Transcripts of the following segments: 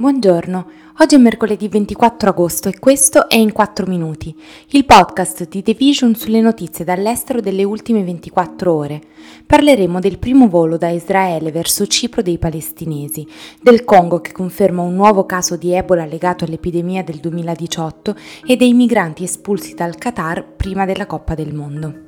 Buongiorno, oggi è mercoledì 24 agosto e questo è In 4 Minuti, il podcast di The Vision sulle notizie dall'estero delle ultime 24 ore. Parleremo del primo volo da Israele verso Cipro dei palestinesi, del Congo che conferma un nuovo caso di Ebola legato all'epidemia del 2018 e dei migranti espulsi dal Qatar prima della Coppa del Mondo.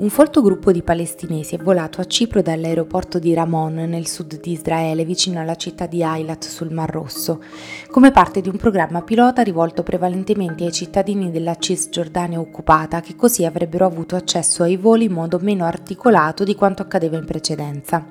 Un folto gruppo di palestinesi è volato a Cipro dall'aeroporto di Ramon nel sud di Israele, vicino alla città di Eilat sul Mar Rosso, come parte di un programma pilota rivolto prevalentemente ai cittadini della Cisgiordania occupata, che così avrebbero avuto accesso ai voli in modo meno articolato di quanto accadeva in precedenza.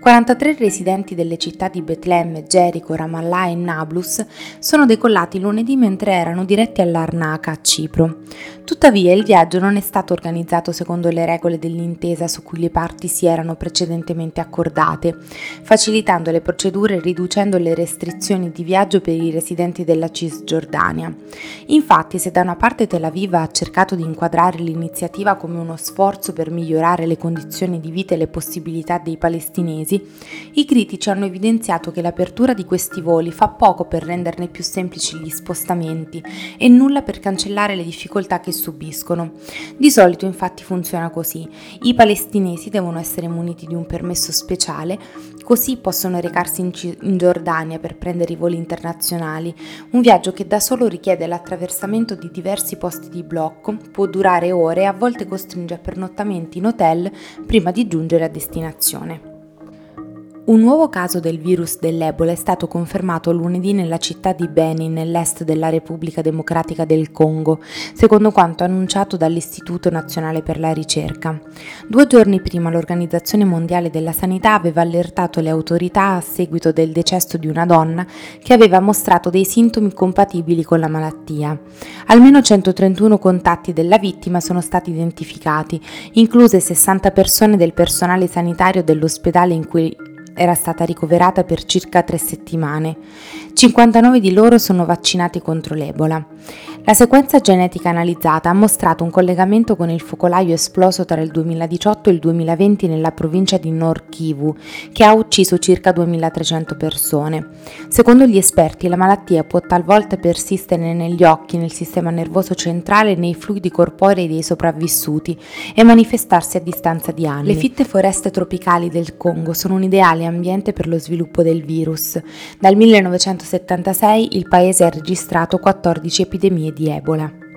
43 residenti delle città di Betlemme, Gerico, Ramallah e Nablus sono decollati lunedì mentre erano diretti all'Arnaca a Cipro. Tuttavia il viaggio non è stato organizzato secondo le regole dell'intesa su cui le parti si erano precedentemente accordate, facilitando le procedure e riducendo le restrizioni di viaggio per i residenti della Cisgiordania. Infatti, se da una parte Tel Aviv ha cercato di inquadrare l'iniziativa come uno sforzo per migliorare le condizioni di vita e le possibilità dei palestinesi, mesi, i critici hanno evidenziato che l'apertura di questi voli fa poco per renderne più semplici gli spostamenti e nulla per cancellare le difficoltà che subiscono. Di solito infatti funziona così. I palestinesi devono essere muniti di un permesso speciale, così possono recarsi in, C- in Giordania per prendere i voli internazionali, un viaggio che da solo richiede l'attraversamento di diversi posti di blocco, può durare ore e a volte costringe a pernottamenti in hotel prima di giungere a destinazione. Un nuovo caso del virus dell'Ebola è stato confermato lunedì nella città di Beni, nell'est della Repubblica Democratica del Congo, secondo quanto annunciato dall'Istituto Nazionale per la Ricerca. Due giorni prima l'Organizzazione Mondiale della Sanità aveva allertato le autorità a seguito del decesso di una donna che aveva mostrato dei sintomi compatibili con la malattia. Almeno 131 contatti della vittima sono stati identificati, incluse 60 persone del personale sanitario dell'ospedale in cui era stata ricoverata per circa tre settimane. 59 di loro sono vaccinati contro l'Ebola. La sequenza genetica analizzata ha mostrato un collegamento con il focolaio esploso tra il 2018 e il 2020 nella provincia di Nord Kivu, che ha ucciso circa 2300 persone. Secondo gli esperti, la malattia può talvolta persistere negli occhi, nel sistema nervoso centrale e nei fluidi corporei dei sopravvissuti e manifestarsi a distanza di anni. Le fitte foreste tropicali del Congo sono un ideale ambiente per lo sviluppo del virus. Dal 1976 il paese ha registrato 14 epidemie di Ebola.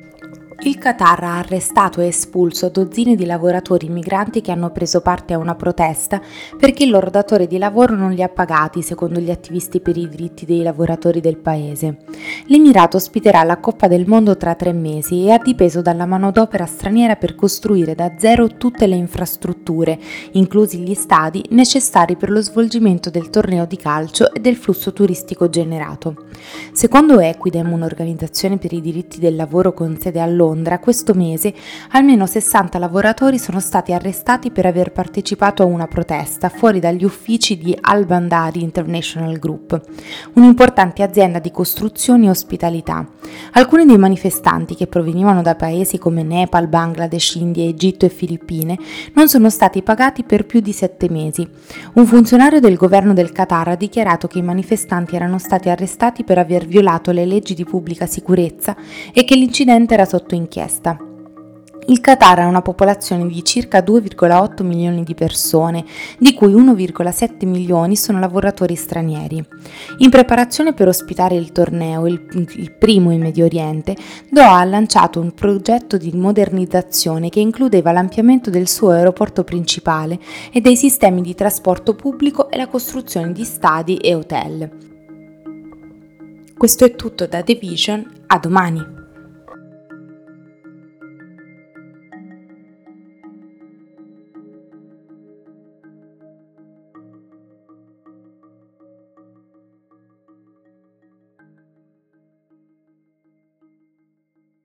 Il Qatar ha arrestato e espulso dozzine di lavoratori migranti che hanno preso parte a una protesta perché il loro datore di lavoro non li ha pagati, secondo gli attivisti per i diritti dei lavoratori del paese. L'Emirato ospiterà la Coppa del Mondo tra tre mesi e ha dipeso dalla manodopera straniera per costruire da zero tutte le infrastrutture, inclusi gli stadi, necessari per lo svolgimento del torneo di calcio e del flusso turistico generato. Secondo Equidem, un'organizzazione per i diritti del lavoro con sede a Londra, Londra questo mese almeno 60 lavoratori sono stati arrestati per aver partecipato a una protesta fuori dagli uffici di Al Bandari International Group, un'importante azienda di costruzioni e ospitalità. Alcuni dei manifestanti che provenivano da paesi come Nepal, Bangladesh, India, Egitto e Filippine non sono stati pagati per più di sette mesi. Un funzionario del governo del Qatar ha dichiarato che i manifestanti erano stati arrestati per aver violato le leggi di pubblica sicurezza e che l'incidente era sotto inchiesta. Il Qatar ha una popolazione di circa 2,8 milioni di persone, di cui 1,7 milioni sono lavoratori stranieri. In preparazione per ospitare il torneo, il, il, primo in Medio Oriente, Doha ha lanciato un progetto di modernizzazione che includeva l'ampliamento del suo aeroporto principale e dei sistemi di trasporto pubblico e la costruzione di stadi e hotel. Questo è tutto da The Vision, a domani!